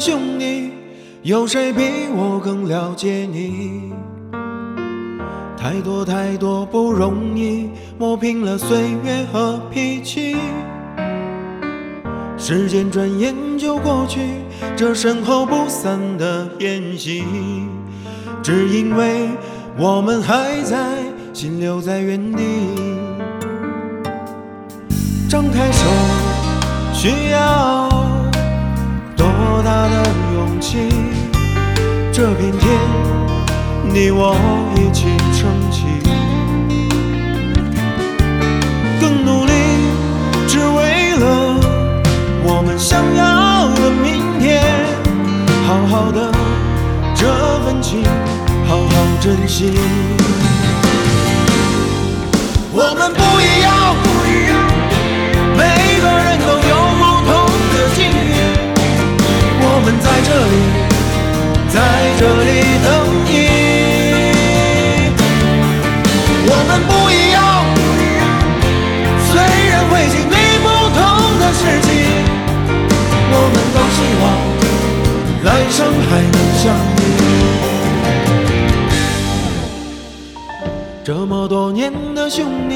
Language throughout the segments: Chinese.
兄弟，有谁比我更了解你？太多太多不容易，磨平了岁月和脾气。时间转眼就过去，这身后不散的宴席，只因为我们还在，心留在原地。张开手，需要的勇气？这片天，你我一起撑起。更努力，只为了我们想要的明天。好好的这份情，好好珍惜。这里等你。我们不一样，虽然会经历不同的事情，我们都希望来生还能相遇。这么多年的兄弟，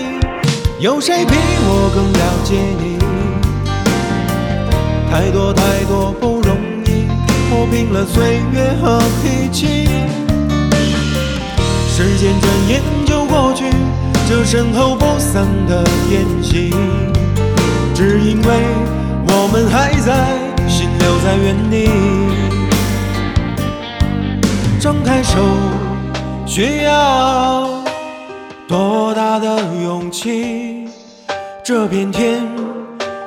有谁比我更了解你？太多太多不，磨平了岁月和脾气。时间转眼就过去，这身后不散的宴席，只因为我们还在，心留在原地。张开手，需要多大的勇气？这片天，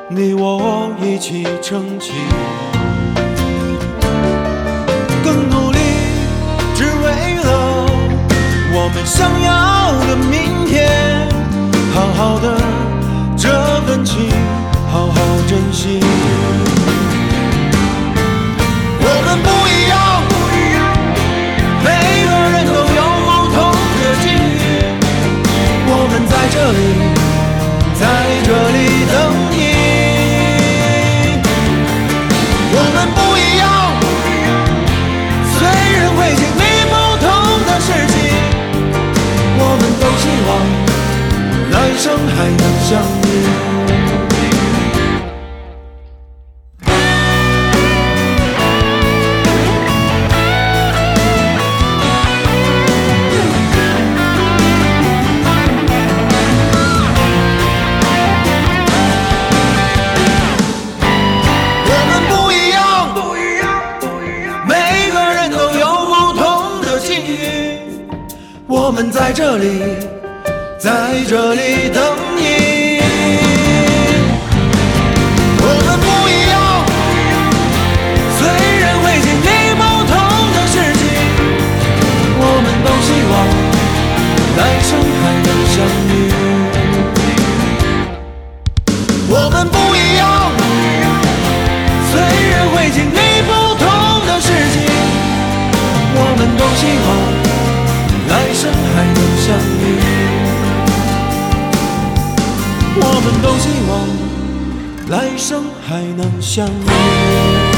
你我一起撑起。更努力，只为了我们想要的明生还能相遇。我们不一样，每个人都有不同的境遇。我们在这里，在这里等你。我们都希望来生还能相遇。